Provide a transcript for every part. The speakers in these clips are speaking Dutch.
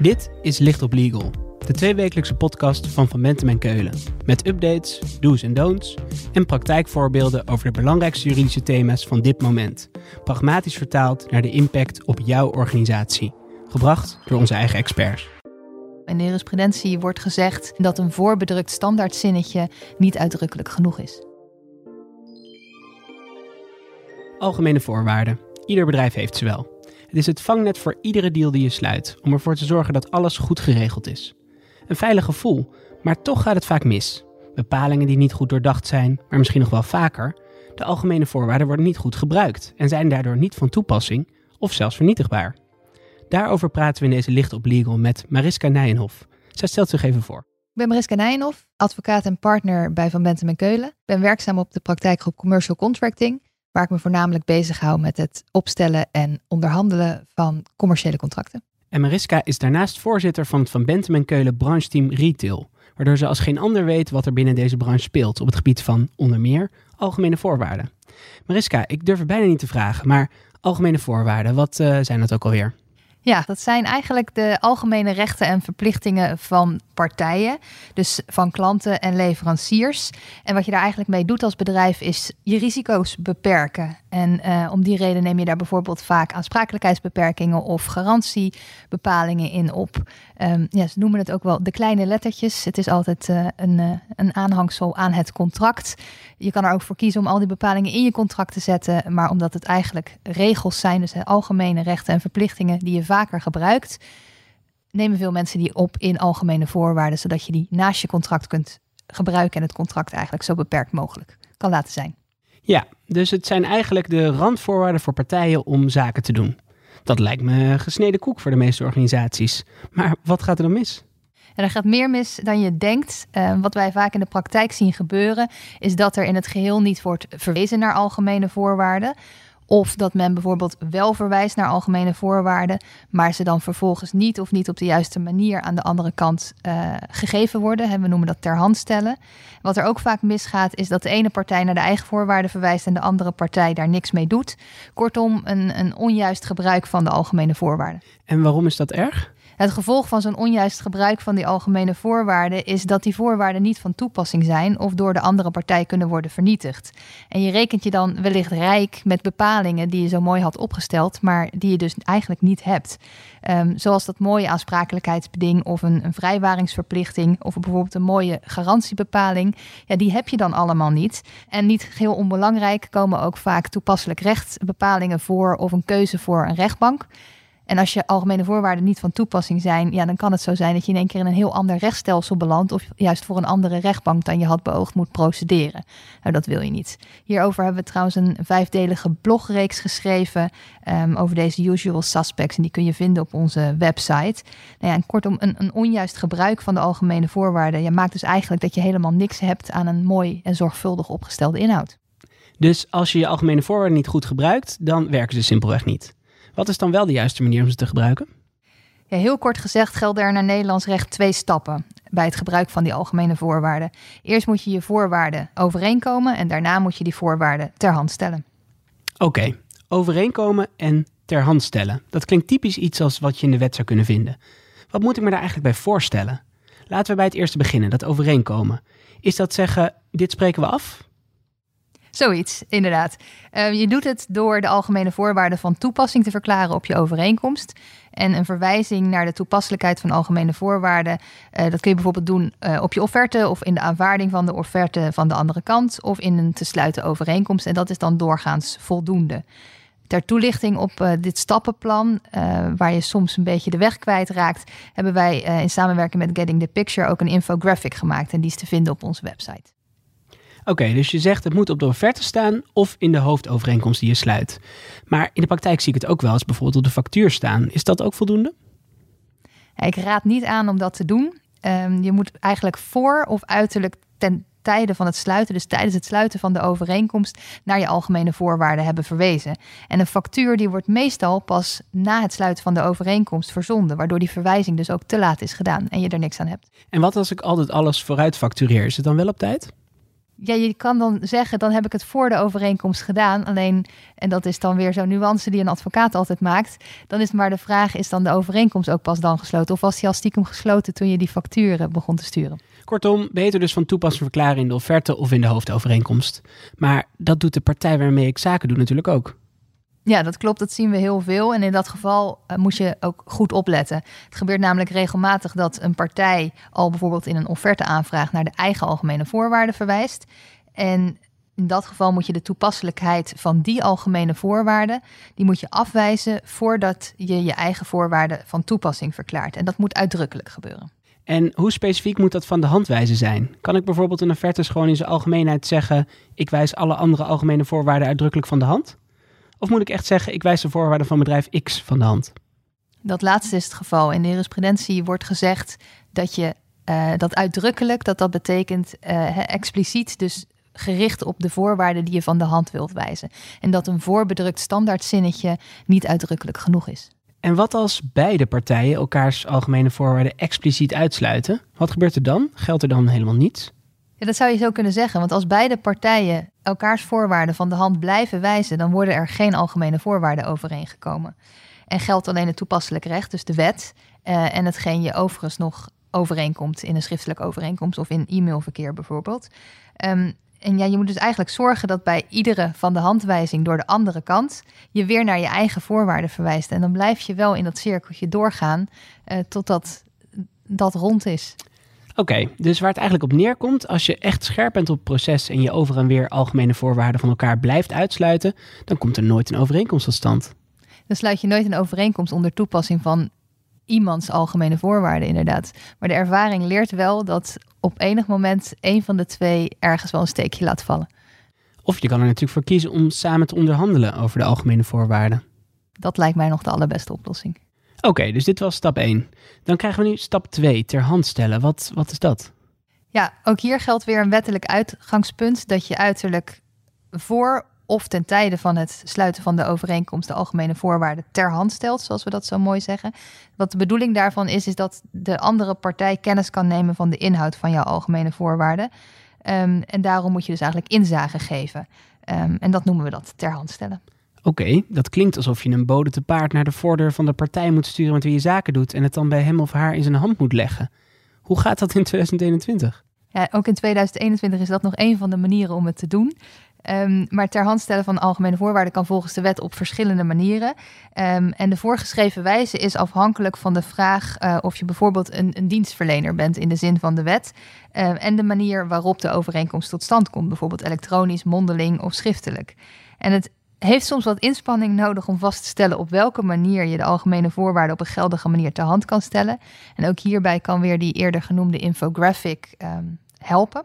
Dit is Licht op Legal, de tweewekelijkse podcast van Van Bentem en Keulen. Met updates, do's en don'ts en praktijkvoorbeelden over de belangrijkste juridische thema's van dit moment. Pragmatisch vertaald naar de impact op jouw organisatie. Gebracht door onze eigen experts. In de jurisprudentie wordt gezegd dat een voorbedrukt standaardzinnetje niet uitdrukkelijk genoeg is. Algemene voorwaarden. Ieder bedrijf heeft ze wel. Het is het vangnet voor iedere deal die je sluit, om ervoor te zorgen dat alles goed geregeld is. Een veilig gevoel, maar toch gaat het vaak mis. Bepalingen die niet goed doordacht zijn, maar misschien nog wel vaker. De algemene voorwaarden worden niet goed gebruikt en zijn daardoor niet van toepassing of zelfs vernietigbaar. Daarover praten we in deze Licht op Legal met Mariska Nijenhof. Zij stelt zich even voor. Ik ben Mariska Nijenhof, advocaat en partner bij Van Bentem en Keulen. Ik ben werkzaam op de praktijkgroep Commercial Contracting waar ik me voornamelijk bezig hou met het opstellen en onderhandelen van commerciële contracten. En Mariska is daarnaast voorzitter van het Van Bentem en Keulen brancheteam Retail, waardoor ze als geen ander weet wat er binnen deze branche speelt op het gebied van onder meer algemene voorwaarden. Mariska, ik durf het bijna niet te vragen, maar algemene voorwaarden, wat uh, zijn dat ook alweer? Ja, dat zijn eigenlijk de algemene rechten en verplichtingen van partijen, dus van klanten en leveranciers. En wat je daar eigenlijk mee doet als bedrijf is je risico's beperken. En uh, om die reden neem je daar bijvoorbeeld vaak aansprakelijkheidsbeperkingen of garantiebepalingen in op. Um, ja, ze noemen het ook wel de kleine lettertjes. Het is altijd uh, een, uh, een aanhangsel aan het contract. Je kan er ook voor kiezen om al die bepalingen in je contract te zetten, maar omdat het eigenlijk regels zijn, dus algemene rechten en verplichtingen die je vaker gebruikt, nemen veel mensen die op in algemene voorwaarden, zodat je die naast je contract kunt gebruiken en het contract eigenlijk zo beperkt mogelijk kan laten zijn. Ja, dus het zijn eigenlijk de randvoorwaarden voor partijen om zaken te doen. Dat lijkt me gesneden koek voor de meeste organisaties. Maar wat gaat er dan mis? En er gaat meer mis dan je denkt. Uh, wat wij vaak in de praktijk zien gebeuren, is dat er in het geheel niet wordt verwezen naar algemene voorwaarden. Of dat men bijvoorbeeld wel verwijst naar algemene voorwaarden, maar ze dan vervolgens niet of niet op de juiste manier aan de andere kant uh, gegeven worden. We noemen dat ter hand stellen. Wat er ook vaak misgaat, is dat de ene partij naar de eigen voorwaarden verwijst en de andere partij daar niks mee doet. Kortom, een, een onjuist gebruik van de algemene voorwaarden. En waarom is dat erg? Het gevolg van zo'n onjuist gebruik van die algemene voorwaarden is dat die voorwaarden niet van toepassing zijn of door de andere partij kunnen worden vernietigd. En je rekent je dan wellicht rijk met bepalingen die je zo mooi had opgesteld, maar die je dus eigenlijk niet hebt. Um, zoals dat mooie aansprakelijkheidsbeding of een, een vrijwaringsverplichting of bijvoorbeeld een mooie garantiebepaling. Ja, die heb je dan allemaal niet. En niet heel onbelangrijk komen ook vaak toepasselijk rechtsbepalingen voor of een keuze voor een rechtbank. En als je algemene voorwaarden niet van toepassing zijn, ja, dan kan het zo zijn dat je in één keer in een heel ander rechtsstelsel belandt. Of juist voor een andere rechtbank dan je had beoogd moet procederen. Nou, dat wil je niet. Hierover hebben we trouwens een vijfdelige blogreeks geschreven um, over deze usual suspects. En die kun je vinden op onze website. Nou ja, kortom, een, een onjuist gebruik van de algemene voorwaarden ja, maakt dus eigenlijk dat je helemaal niks hebt aan een mooi en zorgvuldig opgestelde inhoud. Dus als je je algemene voorwaarden niet goed gebruikt, dan werken ze simpelweg niet. Wat is dan wel de juiste manier om ze te gebruiken? Ja, heel kort gezegd gelden er naar Nederlands recht twee stappen bij het gebruik van die algemene voorwaarden. Eerst moet je je voorwaarden overeenkomen en daarna moet je die voorwaarden ter hand stellen. Oké, overeenkomen en ter hand stellen. Dat klinkt typisch iets als wat je in de wet zou kunnen vinden. Wat moet ik me daar eigenlijk bij voorstellen? Laten we bij het eerste beginnen, dat overeenkomen. Is dat zeggen, dit spreken we af? Zoiets, inderdaad. Uh, je doet het door de algemene voorwaarden van toepassing te verklaren op je overeenkomst. En een verwijzing naar de toepasselijkheid van algemene voorwaarden. Uh, dat kun je bijvoorbeeld doen uh, op je offerte of in de aanvaarding van de offerte van de andere kant. Of in een te sluiten overeenkomst. En dat is dan doorgaans voldoende. Ter toelichting op dit stappenplan, waar je soms een beetje de weg kwijtraakt, hebben wij in samenwerking met Getting the Picture ook een infographic gemaakt. En die is te vinden op onze website. Oké, dus je zegt het moet op de offerte staan of in de hoofdovereenkomst die je sluit. Maar in de praktijk zie ik het ook wel eens bijvoorbeeld op de factuur staan. Is dat ook voldoende? Ik raad niet aan om dat te doen. Um, je moet eigenlijk voor of uiterlijk ten tijde van het sluiten, dus tijdens het sluiten van de overeenkomst, naar je algemene voorwaarden hebben verwezen. En een factuur die wordt meestal pas na het sluiten van de overeenkomst verzonden, waardoor die verwijzing dus ook te laat is gedaan en je er niks aan hebt. En wat als ik altijd alles vooruit factureer? Is het dan wel op tijd? Ja, je kan dan zeggen, dan heb ik het voor de overeenkomst gedaan. Alleen, en dat is dan weer zo'n nuance die een advocaat altijd maakt. Dan is maar de vraag, is dan de overeenkomst ook pas dan gesloten? Of was die al stiekem gesloten toen je die facturen begon te sturen? Kortom, beter dus van toepassing verklaren in de offerte of in de hoofdovereenkomst. Maar dat doet de partij waarmee ik zaken doe natuurlijk ook. Ja, dat klopt. Dat zien we heel veel. En in dat geval uh, moet je ook goed opletten. Het gebeurt namelijk regelmatig dat een partij al bijvoorbeeld in een offerteaanvraag naar de eigen algemene voorwaarden verwijst. En in dat geval moet je de toepasselijkheid van die algemene voorwaarden, die moet je afwijzen voordat je je eigen voorwaarden van toepassing verklaart. En dat moet uitdrukkelijk gebeuren. En hoe specifiek moet dat van de hand wijzen zijn? Kan ik bijvoorbeeld een offerte gewoon in zijn algemeenheid zeggen: ik wijs alle andere algemene voorwaarden uitdrukkelijk van de hand? Of moet ik echt zeggen, ik wijs de voorwaarden van bedrijf X van de hand? Dat laatste is het geval. In de jurisprudentie wordt gezegd dat je uh, dat uitdrukkelijk, dat dat betekent uh, expliciet, dus gericht op de voorwaarden die je van de hand wilt wijzen. En dat een voorbedrukt standaardzinnetje niet uitdrukkelijk genoeg is. En wat als beide partijen elkaars algemene voorwaarden expliciet uitsluiten? Wat gebeurt er dan? Geldt er dan helemaal niets? Ja, dat zou je zo kunnen zeggen. Want als beide partijen elkaars voorwaarden van de hand blijven wijzen, dan worden er geen algemene voorwaarden overeengekomen. En geldt alleen het toepasselijk recht, dus de wet, uh, en hetgeen je overigens nog overeenkomt in een schriftelijke overeenkomst of in e-mailverkeer bijvoorbeeld. Um, en ja, je moet dus eigenlijk zorgen dat bij iedere van de handwijzing door de andere kant je weer naar je eigen voorwaarden verwijst. En dan blijf je wel in dat cirkeltje doorgaan uh, totdat dat rond is. Oké, dus waar het eigenlijk op neerkomt, als je echt scherp bent op proces en je over en weer algemene voorwaarden van elkaar blijft uitsluiten, dan komt er nooit een overeenkomst tot stand. Dan sluit je nooit een overeenkomst onder toepassing van iemands algemene voorwaarden, inderdaad. Maar de ervaring leert wel dat op enig moment een van de twee ergens wel een steekje laat vallen. Of je kan er natuurlijk voor kiezen om samen te onderhandelen over de algemene voorwaarden. Dat lijkt mij nog de allerbeste oplossing. Oké, dus dit was stap 1. Dan krijgen we nu stap 2, ter hand stellen. Wat, wat is dat? Ja, ook hier geldt weer een wettelijk uitgangspunt dat je uiterlijk voor of ten tijde van het sluiten van de overeenkomst de algemene voorwaarden ter hand stelt, zoals we dat zo mooi zeggen. Wat de bedoeling daarvan is, is dat de andere partij kennis kan nemen van de inhoud van jouw algemene voorwaarden. Um, en daarom moet je dus eigenlijk inzage geven. Um, en dat noemen we dat ter hand stellen. Oké, dat klinkt alsof je een bode te paard naar de voordeur van de partij moet sturen met wie je zaken doet en het dan bij hem of haar in zijn hand moet leggen. Hoe gaat dat in 2021? Ja, ook in 2021 is dat nog een van de manieren om het te doen. Um, maar ter hand stellen van algemene voorwaarden kan volgens de wet op verschillende manieren. Um, en de voorgeschreven wijze is afhankelijk van de vraag uh, of je bijvoorbeeld een, een, dienstverlener bent in de zin van de wet. Uh, en de manier waarop de overeenkomst tot stand komt, bijvoorbeeld elektronisch, mondeling of schriftelijk. En het heeft soms wat inspanning nodig om vast te stellen op welke manier je de algemene voorwaarden op een geldige manier ter hand kan stellen. En ook hierbij kan weer die eerder genoemde infographic um, helpen.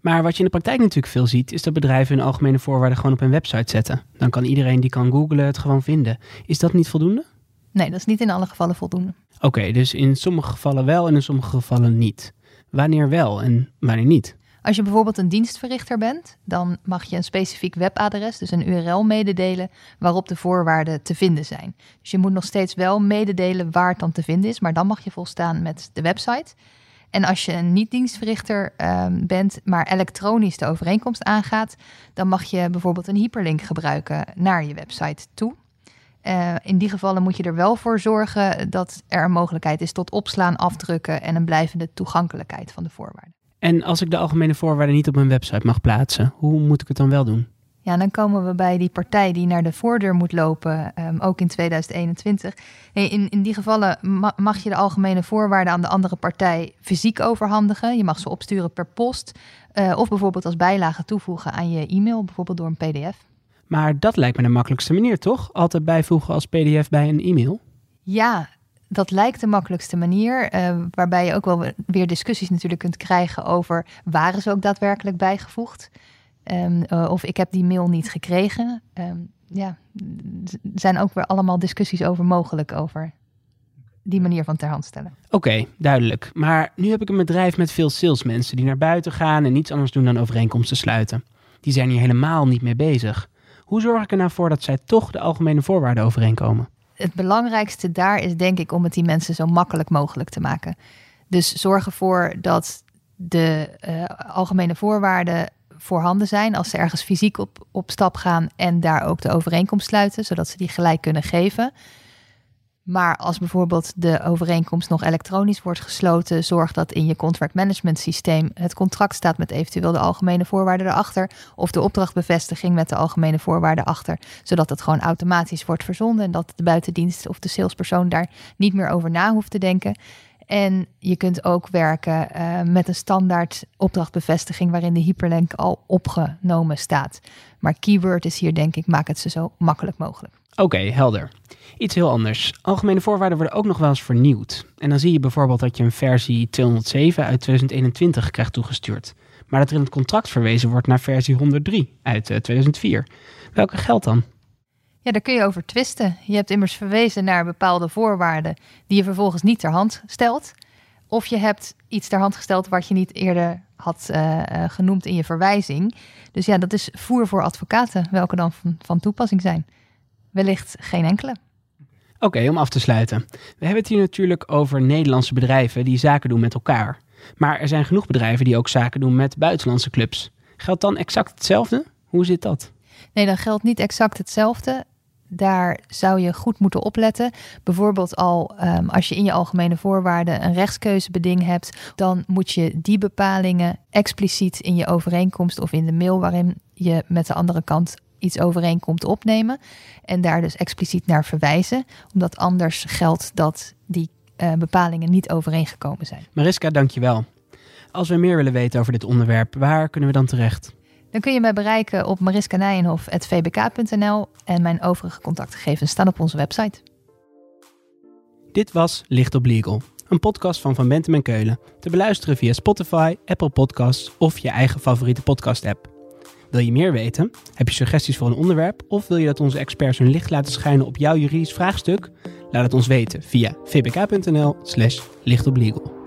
Maar wat je in de praktijk natuurlijk veel ziet, is dat bedrijven hun algemene voorwaarden gewoon op hun website zetten. Dan kan iedereen die kan googlen het gewoon vinden. Is dat niet voldoende? Nee, dat is niet in alle gevallen voldoende. Oké, okay, dus in sommige gevallen wel en in sommige gevallen niet. Wanneer wel en wanneer niet? Als je bijvoorbeeld een dienstverrichter bent, dan mag je een specifiek webadres, dus een URL, mededelen waarop de voorwaarden te vinden zijn. Dus je moet nog steeds wel mededelen waar het dan te vinden is, maar dan mag je volstaan met de website. En als je een niet-dienstverrichter um, bent, maar elektronisch de overeenkomst aangaat, dan mag je bijvoorbeeld een hyperlink gebruiken naar je website toe. Uh, in die gevallen moet je er wel voor zorgen dat er een mogelijkheid is tot opslaan, afdrukken en een blijvende toegankelijkheid van de voorwaarden. En als ik de algemene voorwaarden niet op mijn website mag plaatsen, hoe moet ik het dan wel doen? Ja, dan komen we bij die partij die naar de voordeur moet lopen, um, ook in 2021. In, in die gevallen mag je de algemene voorwaarden aan de andere partij fysiek overhandigen. Je mag ze opsturen per post uh, of bijvoorbeeld als bijlage toevoegen aan je e-mail, bijvoorbeeld door een pdf. Maar dat lijkt me de makkelijkste manier, toch? Altijd bijvoegen als pdf bij een e-mail? Ja, dat lijkt de makkelijkste manier, uh, waarbij je ook wel weer discussies natuurlijk kunt krijgen over waren ze ook daadwerkelijk bijgevoegd. Um, uh, of ik heb die mail niet gekregen. Um, ja, er zijn ook weer allemaal discussies over mogelijk over die manier van ter hand stellen. Oké, duidelijk. Maar nu heb ik een bedrijf met veel salesmensen die naar buiten gaan en niets anders doen dan overeenkomsten sluiten. Die zijn hier helemaal niet mee bezig. Hoe zorg ik er nou voor dat zij toch de algemene voorwaarden overeenkomen? Het belangrijkste daar is denk ik om het die mensen zo makkelijk mogelijk te maken. Dus zorg ervoor dat de uh, algemene voorwaarden voorhanden zijn als ze ergens fysiek op, op stap gaan en daar ook de overeenkomst sluiten, zodat ze die gelijk kunnen geven. Maar als bijvoorbeeld de overeenkomst nog elektronisch wordt gesloten, zorg dat in je contract management systeem het contract staat met eventueel de algemene voorwaarden erachter. Of de opdrachtbevestiging met de algemene voorwaarden achter. Zodat het gewoon automatisch wordt verzonden en dat de buitendienst of de salespersoon daar niet meer over na hoeft te denken. En je kunt ook werken uh, met een standaard opdrachtbevestiging waarin de hyperlink al opgenomen staat. Maar keyword is hier denk ik, maak het ze zo makkelijk mogelijk. Oké, helder. Iets heel anders. Algemene voorwaarden worden ook nog wel eens vernieuwd. En dan zie je bijvoorbeeld dat je een versie 207 uit 2021 krijgt toegestuurd. Maar dat er in het contract verwezen wordt naar versie 103 uit 2004. Welke geldt dan? Ja, daar kun je over twisten. Je hebt immers verwezen naar bepaalde voorwaarden die je vervolgens niet ter hand stelt. Of je hebt iets ter hand gesteld wat je niet eerder had uh, genoemd in je verwijzing. Dus ja, dat is voer voor advocaten, welke dan van, van toepassing zijn. Wellicht geen enkele. Oké, om af te sluiten. We hebben het hier natuurlijk over Nederlandse bedrijven die zaken doen met elkaar. Maar er zijn genoeg bedrijven die ook zaken doen met buitenlandse clubs. Geldt dan exact hetzelfde? Hoe zit dat? Nee, dan geldt niet exact hetzelfde. Daar zou je goed moeten opletten. Bijvoorbeeld al um, als je in je algemene voorwaarden een rechtskeuzebeding hebt, dan moet je die bepalingen expliciet in je overeenkomst of in de mail waarin je met de andere kant iets overeenkomt opnemen. En daar dus expliciet naar verwijzen. Omdat anders geldt dat die uh, bepalingen niet overeengekomen zijn. Mariska, dankjewel. Als we meer willen weten over dit onderwerp, waar kunnen we dan terecht? Dan kun je mij bereiken op mariskanijenhof.vbk.nl en mijn overige contactgegevens staan op onze website. Dit was Licht op Legal, een podcast van Van Bentem en Keulen. Te beluisteren via Spotify, Apple Podcasts of je eigen favoriete podcast-app. Wil je meer weten? Heb je suggesties voor een onderwerp? Of wil je dat onze experts hun licht laten schijnen op jouw juridisch vraagstuk? Laat het ons weten via vbk.nl slash lichtoplegal.